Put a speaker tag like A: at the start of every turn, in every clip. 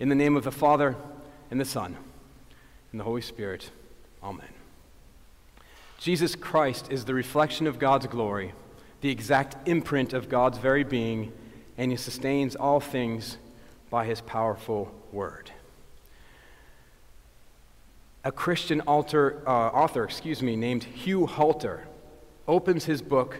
A: In the name of the Father, and the Son, and the Holy Spirit. Amen. Jesus Christ is the reflection of God's glory, the exact imprint of God's very being, and he sustains all things by his powerful word. A Christian altar, uh, author excuse me, named Hugh Halter opens his book,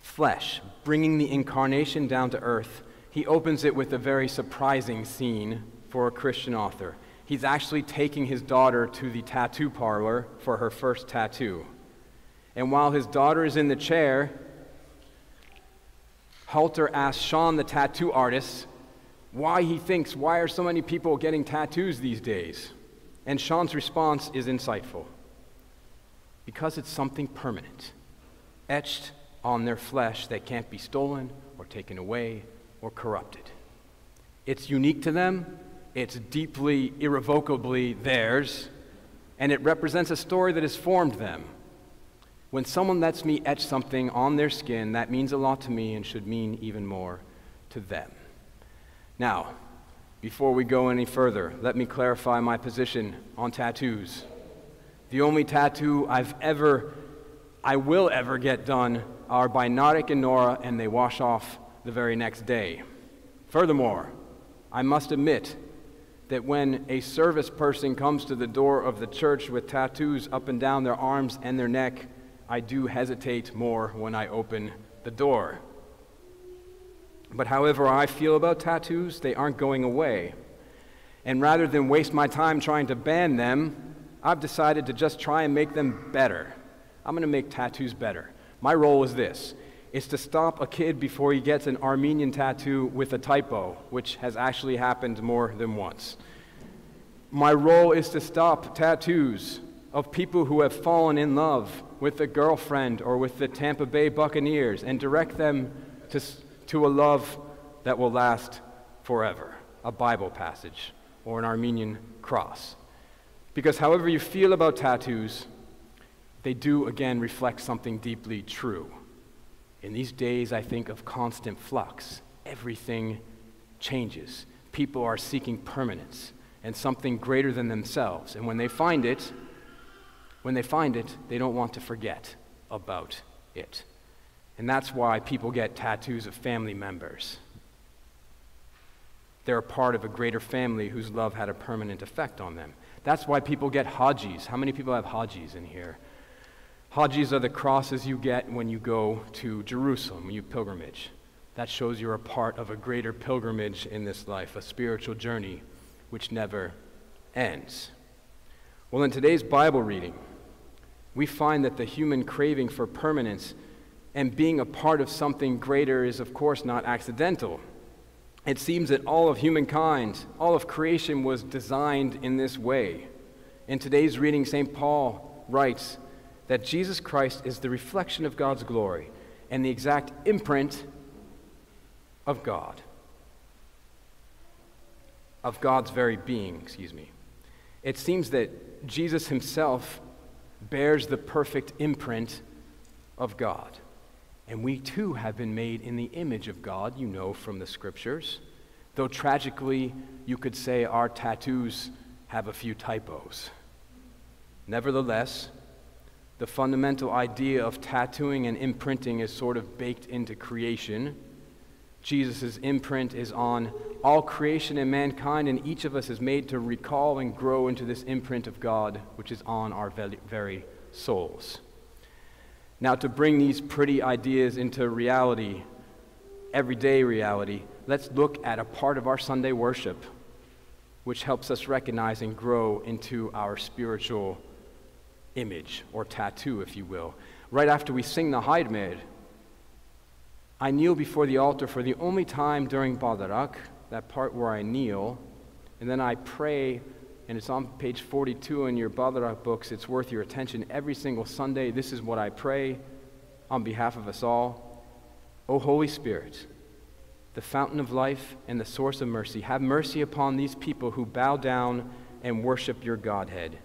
A: Flesh, bringing the incarnation down to earth he opens it with a very surprising scene for a Christian author. He's actually taking his daughter to the tattoo parlor for her first tattoo. And while his daughter is in the chair, Halter asks Sean, the tattoo artist, why he thinks, why are so many people getting tattoos these days? And Sean's response is insightful because it's something permanent, etched on their flesh that can't be stolen or taken away or corrupted. It's unique to them, it's deeply, irrevocably theirs, and it represents a story that has formed them. When someone lets me etch something on their skin, that means a lot to me and should mean even more to them. Now, before we go any further, let me clarify my position on tattoos. The only tattoo I've ever, I will ever get done are by Narek and Nora, and they wash off the very next day. Furthermore, I must admit that when a service person comes to the door of the church with tattoos up and down their arms and their neck, I do hesitate more when I open the door. But however I feel about tattoos, they aren't going away. And rather than waste my time trying to ban them, I've decided to just try and make them better. I'm going to make tattoos better. My role is this is to stop a kid before he gets an Armenian tattoo with a typo, which has actually happened more than once. My role is to stop tattoos of people who have fallen in love with a girlfriend or with the Tampa Bay Buccaneers and direct them to, to a love that will last forever a Bible passage or an Armenian cross. Because however you feel about tattoos, they do again reflect something deeply true. In these days, I think of constant flux. Everything changes. People are seeking permanence and something greater than themselves. And when they find it, when they find it, they don't want to forget about it. And that's why people get tattoos of family members. They're a part of a greater family whose love had a permanent effect on them. That's why people get hajis. How many people have hajis in here? Hajis are the crosses you get when you go to Jerusalem, you pilgrimage. That shows you're a part of a greater pilgrimage in this life, a spiritual journey which never ends. Well, in today's Bible reading, we find that the human craving for permanence and being a part of something greater is, of course, not accidental. It seems that all of humankind, all of creation was designed in this way. In today's reading, St. Paul writes, that Jesus Christ is the reflection of God's glory and the exact imprint of God, of God's very being, excuse me. It seems that Jesus himself bears the perfect imprint of God. And we too have been made in the image of God, you know from the scriptures. Though tragically, you could say our tattoos have a few typos. Nevertheless, the fundamental idea of tattooing and imprinting is sort of baked into creation. Jesus' imprint is on all creation and mankind, and each of us is made to recall and grow into this imprint of God, which is on our very souls. Now, to bring these pretty ideas into reality, everyday reality, let's look at a part of our Sunday worship which helps us recognize and grow into our spiritual image or tattoo, if you will. Right after we sing the Hayr Mer, I kneel before the altar for the only time during Badarak, that part where I kneel, and then I pray, and it's on page 42 in your Badarak books. It's worth your attention every single Sunday. This is what I pray on behalf of us all. O Holy Spirit, the fountain of life and the source of mercy, have mercy upon these people who bow down and worship your Godhead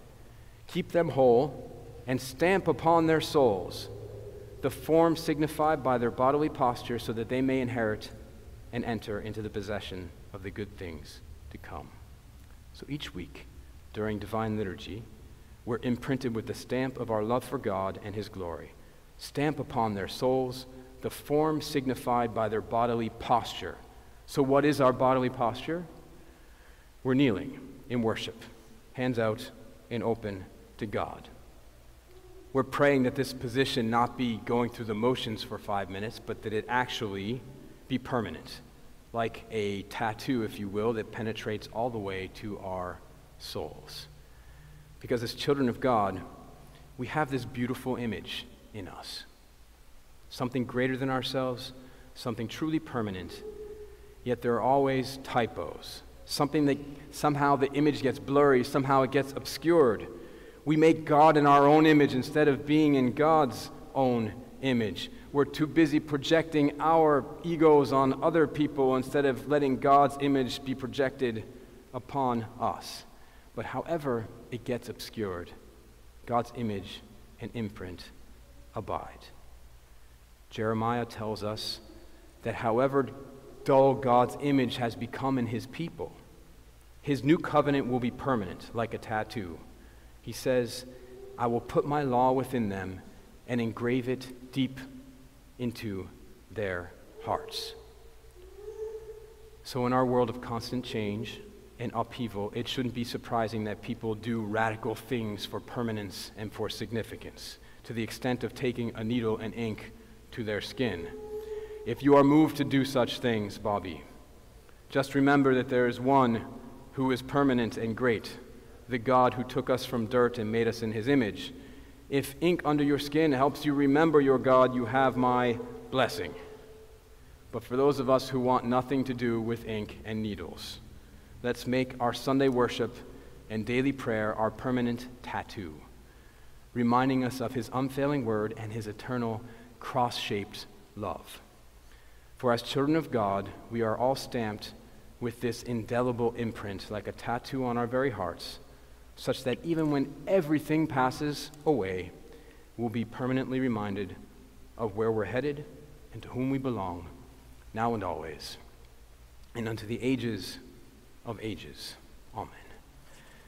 A: keep them whole, and stamp upon their souls the form signified by their bodily posture so that they may inherit and enter into the possession of the good things to come. So each week, during Divine Liturgy, we're imprinted with the stamp of our love for God and His glory. Stamp upon their souls the form signified by their bodily posture. So, what is our bodily posture? We're kneeling in worship, hands out and open to God. We're praying that this position not be going through the motions for five minutes, but that it actually be permanent, like a tattoo, if you will, that penetrates all the way to our souls. Because as children of God, we have this beautiful image in us something greater than ourselves, something truly permanent, yet there are always typos. Something that somehow the image gets blurry, somehow it gets obscured. We make God in our own image instead of being in God's own image. We're too busy projecting our egos on other people instead of letting God's image be projected upon us. But however it gets obscured, God's image and imprint abide. Jeremiah tells us that however dull God's image has become in his people, his new covenant will be permanent, like a tattoo. He says, I will put my law within them and engrave it deep into their hearts. So, in our world of constant change and upheaval, it shouldn't be surprising that people do radical things for permanence and for significance, to the extent of taking a needle and ink to their skin. If you are moved to do such things, Bobby, just remember that there is one who is permanent and great, the God who took us from dirt and made us in his image. If ink under your skin helps you remember your God, you have my blessing. But for those of us who want nothing to do with ink and needles, let's make our Sunday worship and daily prayer our permanent tattoo, reminding us of his unfailing word and his eternal cross shaped love. For as children of God, we are all stamped with this indelible imprint, like a tattoo on our very hearts, such that even when everything passes away, we'll be permanently reminded of where we're headed and to whom we belong, now and always, and unto the ages of ages. Amen.